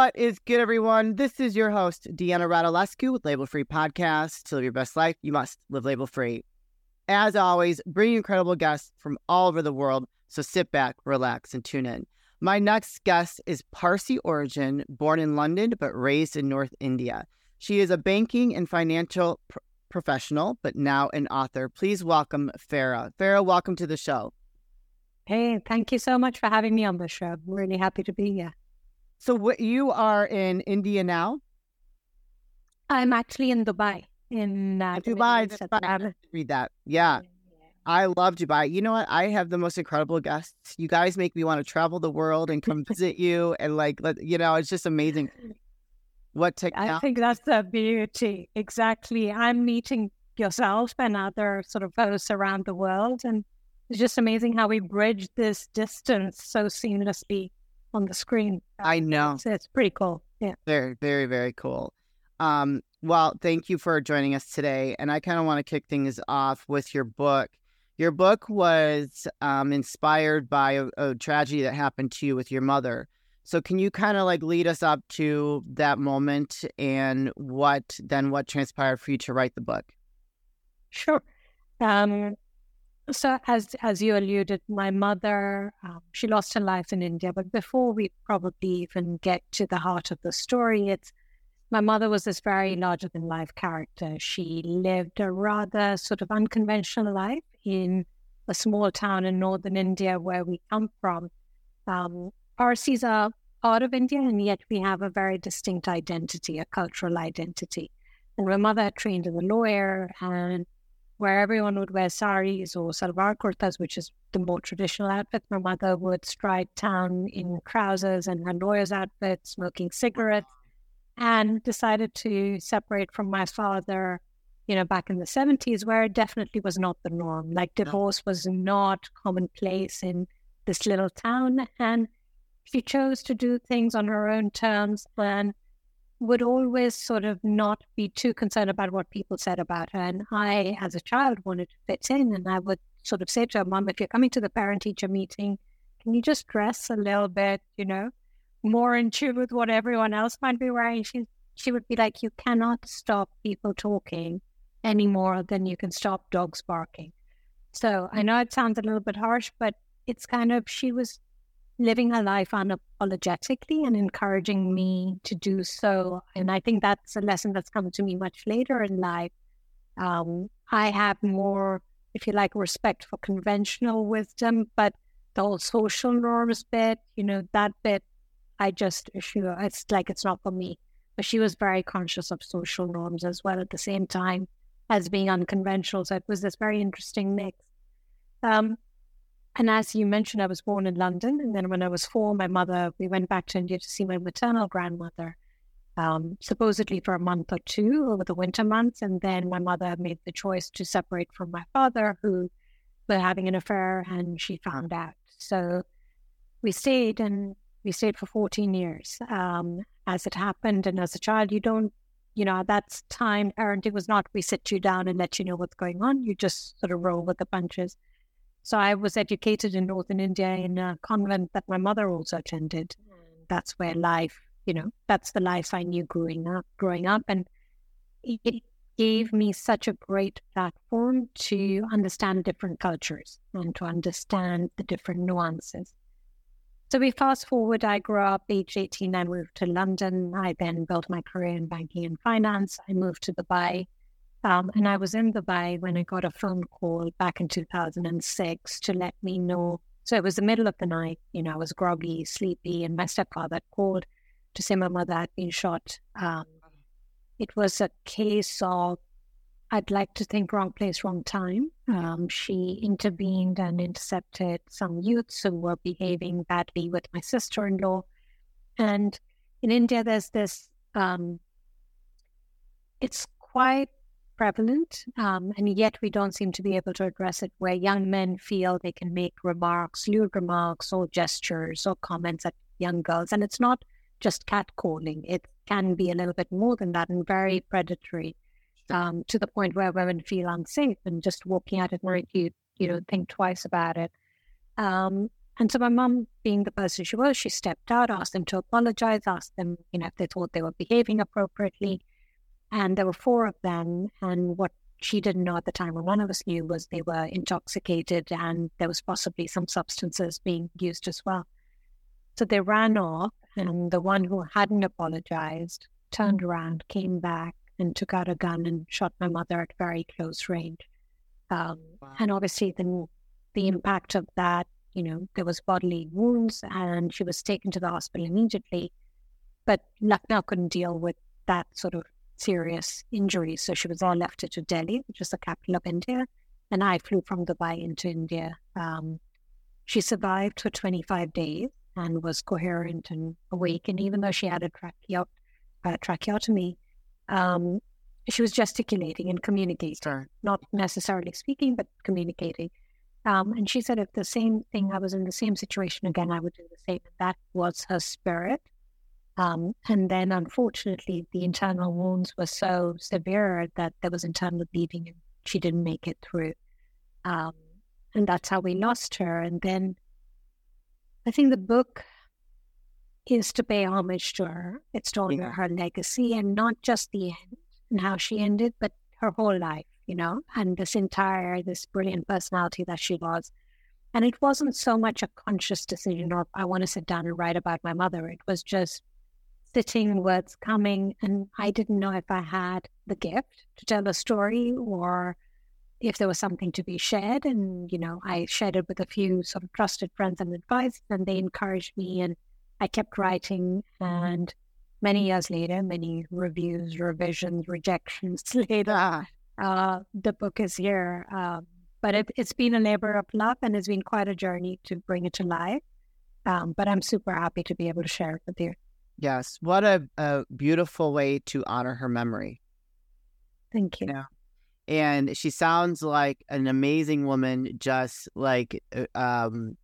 What is good, everyone? This is your host, Deanna Radulescu with Label Free Podcast. To live your best life, you must live label free. As always, bring incredible guests from all over the world. So sit back, relax, and tune in. My next guest is Parsi origin, born in London but raised in North India. She is a banking and financial pr- professional, but now an author. Please welcome Farah. Farah, welcome to the show. Hey, thank you so much for having me on the show. I'm really happy to be here. So, what you are in India now? I'm actually in Dubai. In uh, Dubai, Dubai. read that. Yeah. I love Dubai. You know what? I have the most incredible guests. You guys make me want to travel the world and come visit you, and like, let, you know, it's just amazing. What technology? I think that's the beauty. Exactly. I'm meeting yourself and other sort of hosts around the world, and it's just amazing how we bridge this distance so seamlessly on the screen. I know. It's, it's pretty cool. Yeah. Very, very, very cool. Um, well, thank you for joining us today. And I kind of want to kick things off with your book. Your book was um, inspired by a, a tragedy that happened to you with your mother. So can you kind of like lead us up to that moment and what then what transpired for you to write the book? Sure. Um, so, as as you alluded, my mother um, she lost her life in India. But before we probably even get to the heart of the story, it's my mother was this very larger than life character. She lived a rather sort of unconventional life in a small town in northern India where we come from. Um, Parsis are part of India, and yet we have a very distinct identity, a cultural identity. And my mother trained as a lawyer and where everyone would wear saris or salwar kurtas, which is the more traditional outfit. My mother would stride town in trousers and her lawyer's outfit, smoking cigarettes, and decided to separate from my father, you know, back in the 70s, where it definitely was not the norm. Like divorce was not commonplace in this little town. And she chose to do things on her own terms and would always sort of not be too concerned about what people said about her. And I, as a child, wanted to fit in. And I would sort of say to her, Mom, if you're coming to the parent teacher meeting, can you just dress a little bit, you know, more in tune with what everyone else might be wearing? She, she would be like, You cannot stop people talking any more than you can stop dogs barking. So I know it sounds a little bit harsh, but it's kind of, she was living her life unapologetically and encouraging me to do so. And I think that's a lesson that's come to me much later in life. Um, I have more, if you like, respect for conventional wisdom, but the whole social norms bit, you know, that bit, I just, know, it's like it's not for me. But she was very conscious of social norms as well at the same time as being unconventional. So it was this very interesting mix. Um, and as you mentioned, I was born in London. And then when I was four, my mother, we went back to India to see my maternal grandmother, um, supposedly for a month or two over the winter months. And then my mother made the choice to separate from my father, who were having an affair, and she found out. So we stayed and we stayed for 14 years um, as it happened. And as a child, you don't, you know, at that time, parenting was not we sit you down and let you know what's going on. You just sort of roll with the punches. So I was educated in northern India in a convent that my mother also attended. Mm. That's where life, you know, that's the life I knew growing up. Growing up, and it gave me such a great platform to understand different cultures and to understand the different nuances. So we fast forward. I grew up age 18. I moved to London. I then built my career in banking and finance. I moved to Dubai um, and I was in Dubai when I got a phone call back in 2006 to let me know. So it was the middle of the night, you know, I was groggy, sleepy, and my stepfather called to say my mother had been shot. Um, it was a case of, I'd like to think, wrong place, wrong time. Um, she intervened and intercepted some youths who were behaving badly with my sister in law. And in India, there's this, um, it's quite prevalent, um, and yet we don't seem to be able to address it where young men feel they can make remarks, lewd remarks, or gestures or comments at young girls. And it's not just catcalling, it can be a little bit more than that and very predatory um, to the point where women feel unsafe and just walking out at night, you, you know, think twice about it. Um, and so my mum, being the person she was, she stepped out, asked them to apologize, asked them, you know, if they thought they were behaving appropriately. And there were four of them. And what she didn't know at the time, or none of us knew, was they were intoxicated and there was possibly some substances being used as well. So they ran off, and the one who hadn't apologized turned around, came back, and took out a gun and shot my mother at very close range. Um, wow. And obviously, the the impact of that, you know, there was bodily wounds, and she was taken to the hospital immediately. But Lucknow couldn't deal with that sort of serious injuries. so she was all left to Delhi, which is the capital of India, and I flew from Dubai into India. Um, she survived for 25 days and was coherent and awake, and even though she had a tracheo- uh, tracheotomy, um, she was gesticulating and communicating, Sorry. not necessarily speaking, but communicating. Um, and she said, if the same thing, I was in the same situation again, I would do the same. That was her spirit. Um, and then, unfortunately, the internal wounds were so severe that there was internal bleeding and she didn't make it through. Um, and that's how we lost her. And then I think the book is to pay homage to her. It's to honor yeah. her legacy and not just the end and how she ended, but her whole life, you know, and this entire, this brilliant personality that she was. And it wasn't so much a conscious decision or I want to sit down and write about my mother. It was just sitting, words coming. And I didn't know if I had the gift to tell a story or if there was something to be shared. And, you know, I shared it with a few sort of trusted friends and advisors, and they encouraged me. And I kept writing. And many years later, many reviews, revisions, rejections later, uh, the book is here. Um, but it, has been a labor of love and it's been quite a journey to bring it to life. Um, but I'm super happy to be able to share it with you. Yes. What a, a beautiful way to honor her memory. Thank you. Yeah. And she sounds like an amazing woman, just like uh, um,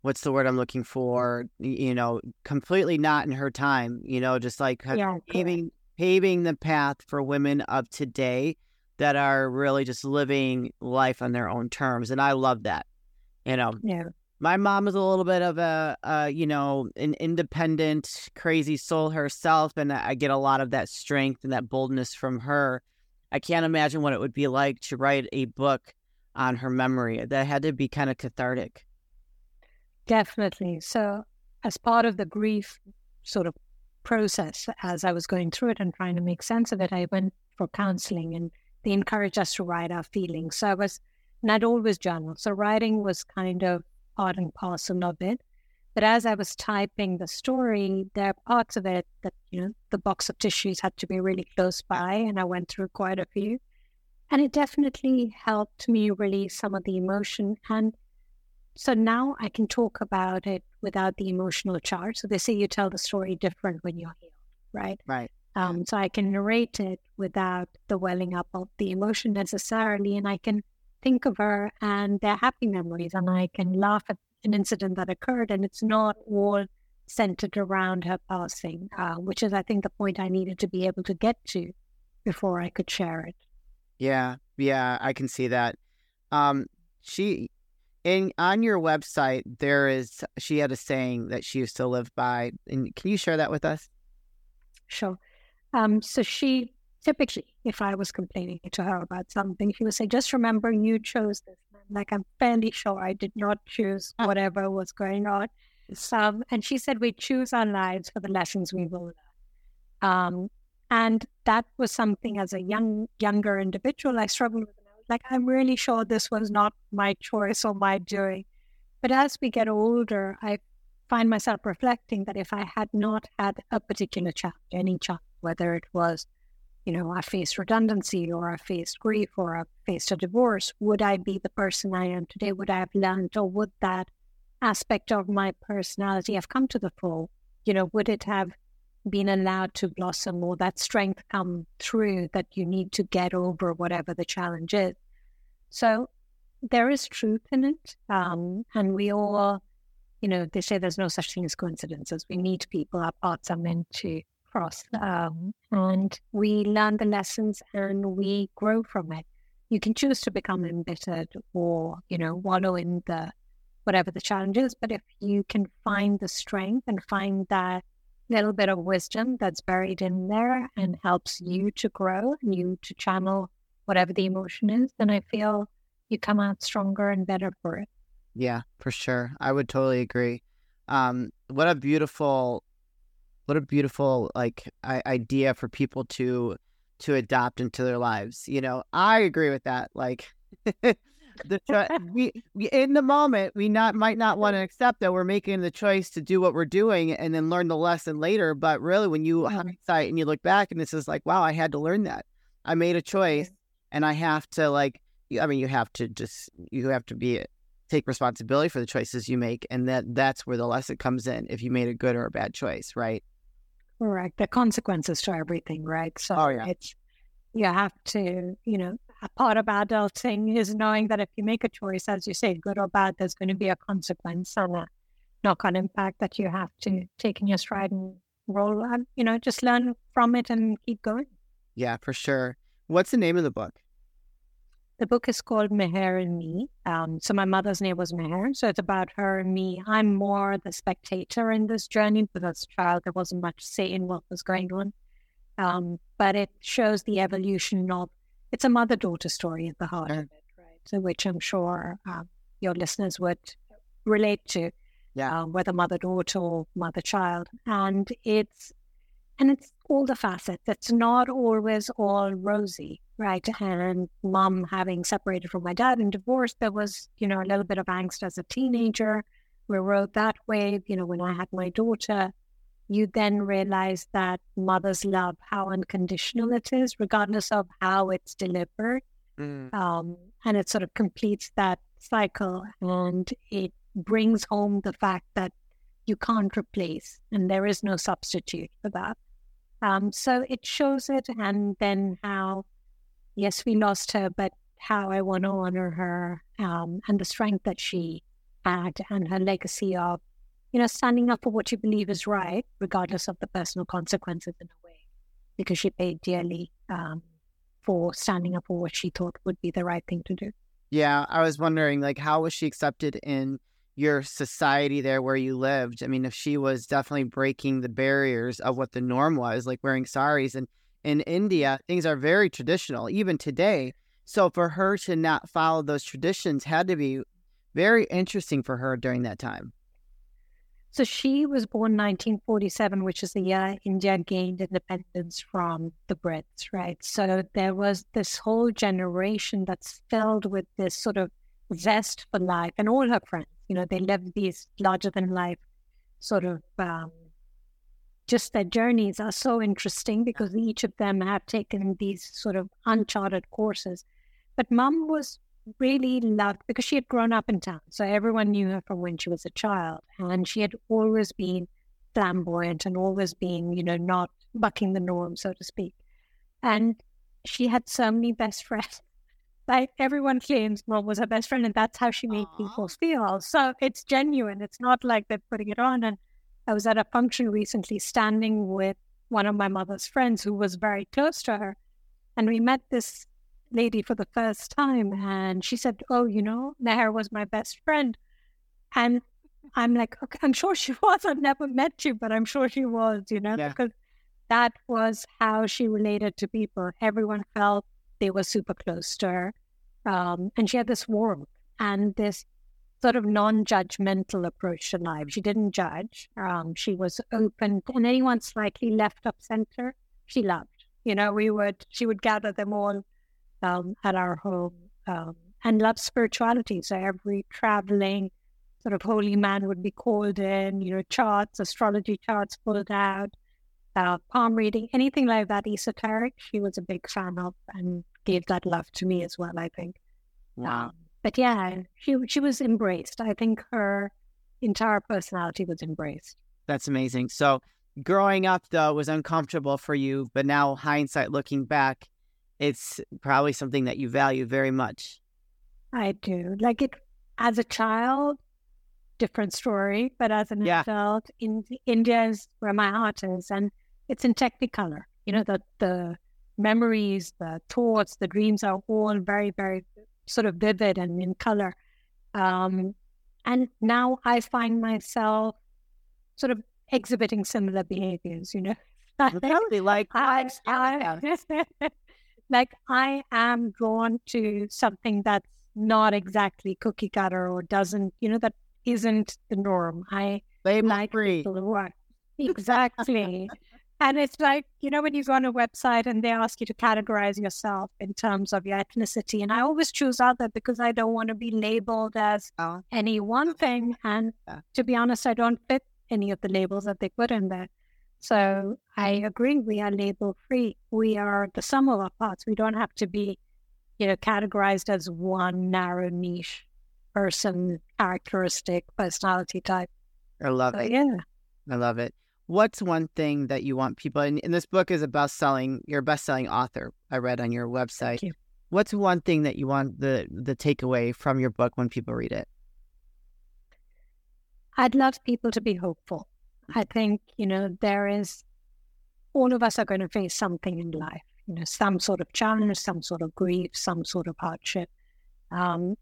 what's the word I'm looking for? You know, completely not in her time. You know, just like yeah, paving paving the path for women of today that are really just living life on their own terms, and I love that. You know, yeah. My mom is a little bit of a, a, you know, an independent, crazy soul herself, and I get a lot of that strength and that boldness from her. I can't imagine what it would be like to write a book on her memory. That had to be kind of cathartic. Definitely. So, as part of the grief sort of process, as I was going through it and trying to make sense of it, I went for counseling and they encouraged us to write our feelings. So, I was, I'd always journal. So, writing was kind of part and parcel of it. But as I was typing the story, there are parts of it that, you know, the box of tissues had to be really close by, and I went through quite a few. And it definitely helped me release some of the emotion and so now I can talk about it without the emotional charge. So they say you tell the story different when you're healed, right? Right. Um, so I can narrate it without the welling up of the emotion necessarily, and I can think of her and their happy memories, and I can laugh at an incident that occurred, and it's not all centered around her passing, uh, which is, I think, the point I needed to be able to get to before I could share it. Yeah, yeah, I can see that. Um, she in on your website there is she had a saying that she used to live by and can you share that with us sure um so she typically if i was complaining to her about something she would say just remember you chose this like i'm fairly sure i did not choose whatever was going on. Um, and she said we choose our lives for the lessons we will learn. Um, and that was something as a young younger individual i struggled with like, I'm really sure this was not my choice or my doing. But as we get older, I find myself reflecting that if I had not had a particular challenge, any challenge, whether it was, you know, I faced redundancy or I faced grief or I faced a divorce, would I be the person I am today? Would I have learned or would that aspect of my personality have come to the fore? You know, would it have been allowed to blossom or that strength come through that you need to get over whatever the challenge is. So there is truth in it. Um, and we all, you know, they say there's no such thing as coincidences. We meet people, our paths are meant to cross. Um, and we learn the lessons and we grow from it. You can choose to become embittered or, you know, wallow in the whatever the challenge is. But if you can find the strength and find that little bit of wisdom that's buried in there and helps you to grow and you to channel whatever the emotion is, then I feel you come out stronger and better for it. Yeah, for sure. I would totally agree. Um, what a beautiful, what a beautiful like I- idea for people to to adopt into their lives. You know, I agree with that. Like the cho- we, we in the moment we not might not want to accept that we're making the choice to do what we're doing and then learn the lesson later. But really, when you Mhm. hindsight and you look back and this is like, wow, I had to learn that. I made a choice, and I have to like. I mean, you have to just you have to be take responsibility for the choices you make, and that that's where the lesson comes in. If you made a good or a bad choice, right? Correct. The consequences to everything, right? So Oh, yeah. it's you have to, you know, a part of adulting is knowing that if you make a choice, as you say, good or bad, there's going to be a consequence and a knock-on impact that you have to take in your stride and roll on. You know, just learn from it and keep going. Yeah, for sure. What's the name of the book? The book is called Meher and Me. Um, so my mother's name was Meher. So it's about her and me. I'm more the spectator in this journey, but as a child, there wasn't much say in what was going on. Um, but it shows the evolution of it's a mother daughter story at the heart Okay. of it, right? So which I'm sure um, your listeners would relate to, Yeah. uh, whether mother daughter or mother child, and it's and it's all the facets. It's not always all rosy, right? And mom having separated from my dad and divorced, there was you know a little bit of angst as a teenager. We rode that wave. You know, when I had my daughter, you then realize that mother's love, how unconditional it is, regardless of how it's delivered. Um, and it sort of completes that cycle and it brings home the fact that you can't replace and there is no substitute for that. Um, so it shows it and then how, yes, we lost her, but how I want to honor her um, and the strength that she had and her legacy of you know, standing up for what you believe is right, regardless of the personal consequences in a way, because she paid dearly um, for standing up for what she thought would be the right thing to do. Yeah, I was wondering, like, how was she accepted in your society there where you lived? I mean, if she was definitely breaking the barriers of what the norm was, like wearing saris, and in India, things are very traditional, even today. So for her to not follow those traditions had to be very interesting for her during that time. So she was born 1947, which is the year India gained independence from the Brits, right? So there was this whole generation that's filled with this sort of zest for life, and all her friends, you know, they lived these larger than life sort of. Um, just their journeys are so interesting because each of them have taken these sort of uncharted courses. But mum was really loved because she had grown up in town. So everyone knew her from when she was a child. And she had always been flamboyant and always been, you know, not bucking the norm, so to speak. And she had so many best friends. Like everyone claims mom was her best friend, and that's how she made Aw. people feel. So it's genuine. It's not like they're putting it on. And I was at a function recently standing with one of my mother's friends who was very close to her. And we met this lady for the first time and she said, Oh, you know, Meher was my best friend. And I'm like, okay, I'm sure she was. I've never met you, but I'm sure she was, you know, Yeah. because that was how she related to people. Everyone felt they were super close to her. Um, and she had this warmth and this sort of non-judgmental approach to life. She didn't judge. Um, she was open, and anyone slightly left up center, she loved. You know, we would she would gather them all um, at our home um, and loved spirituality. So every traveling sort of holy man would be called in. You know, charts, astrology charts pulled out, uh, palm reading, anything like that esoteric. She was a big fan of and gave that love to me as well. I think. Um, but yeah, she she was embraced. I think her entire personality was embraced. That's amazing. So growing up though was uncomfortable for you, but now hindsight looking back, it's probably something that you value very much. I do like it as a child. Different story, but as an Yeah. adult, in India is where my heart is, and it's in Technicolor. You know, the the memories, the thoughts, the dreams are all very, very sort of vivid and in color. Um, and now I find myself sort of exhibiting similar behaviors, you know. Really, like I, I, like I am drawn to something that's not exactly cookie cutter or doesn't, you know, that isn't the norm. I label like free. people who are exactly. and it's like, you know, when you go on a website and they ask you to categorize yourself in terms of your ethnicity. And I always choose other because I don't want to be labeled as Oh. any one oh, thing. And to be honest, I don't fit any of the labels that they put in there. So I agree, we are label free. We are the sum of our parts. We don't have to be, you know, categorized as one narrow niche person, characteristic, personality type. I love So it. yeah. I love it. What's one thing that you want people and, and this book is a best selling you're a best selling author, I read on your website. You. What's one thing that you want the the takeaway from your book when people read it? I'd love people to be hopeful. I think, you know, there is, all of us are going to face something in life, you know, some sort of challenge, some sort of grief, some sort of hardship. Um,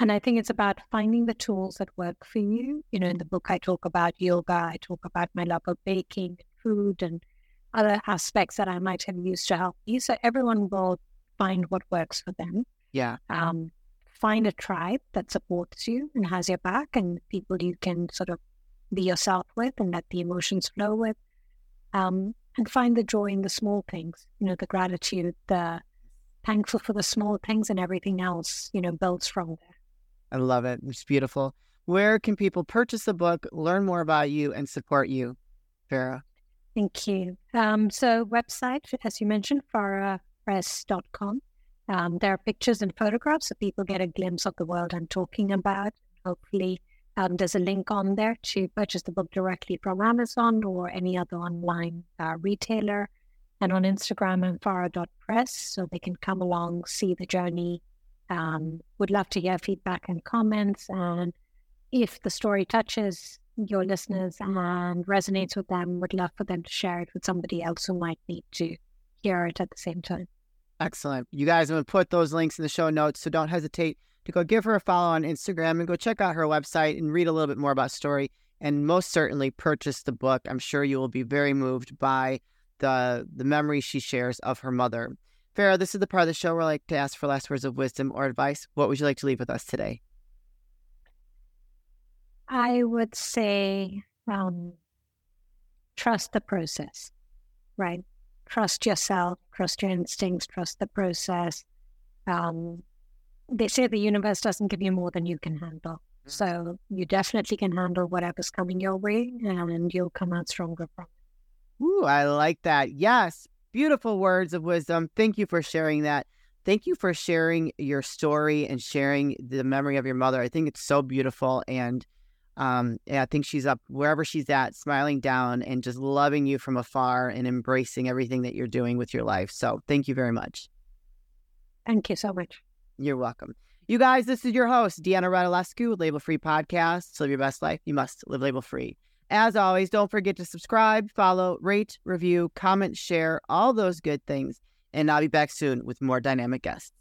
and I think it's about finding the tools that work for you. You know, in the book, I talk about yoga, I talk about my love of baking, food, and other aspects that I might have used to help you. So everyone will find what works for them Yeah. um, find a tribe that supports you and has your back and people you can sort of be yourself with and let the emotions flow with um, and find the joy in the small things you know the gratitude the thankful for the small things and everything else you know builds from there I love it. It's beautiful. Where can people purchase the book, learn more about you, and support you, Farah? Thank you. Um, so website, as you mentioned, farahpress.com. Um, there are pictures and photographs so people get a glimpse of the world I'm talking about. Hopefully, um, there's a link on there to purchase the book directly from Amazon or any other online uh, retailer. And on Instagram, I'm farah.press, so they can come along, see the journey. Um, would love to hear feedback and comments. And if the story touches your listeners and resonates with them, would love for them to share it with somebody else who might need to hear it at the same time. Excellent. You guys, I'm going to put those links in the show notes, so don't hesitate to go give her a follow on Instagram and go check out her website and read a little bit more about Story and most certainly purchase the book. I'm sure you will be very moved by the the memories she shares of her mother. Farah, this is the part of the show where I like to ask for last words of wisdom or advice. What would you like to leave with us today? I would say um, trust the process, right? Trust yourself, trust your instincts, trust the process. Um, they say the universe doesn't give you more than you can handle. So you definitely can handle whatever's coming your way and you'll come out stronger from it. Ooh, I like that. Yes. Beautiful words of wisdom. Thank you for sharing that. Thank you for sharing your story and sharing the memory of your mother. I think it's so beautiful. And um, yeah, I think she's up wherever she's at, smiling down and just loving you from afar and embracing everything that you're doing with your life. So thank you very much. Thank you so much. You're welcome. You guys, this is your host, Deanna Radulescu with Label Free Podcast. To live your best life, you must live label free. As always, don't forget to subscribe, follow, rate, review, comment, share, all those good things. And I'll be back soon with more dynamic guests.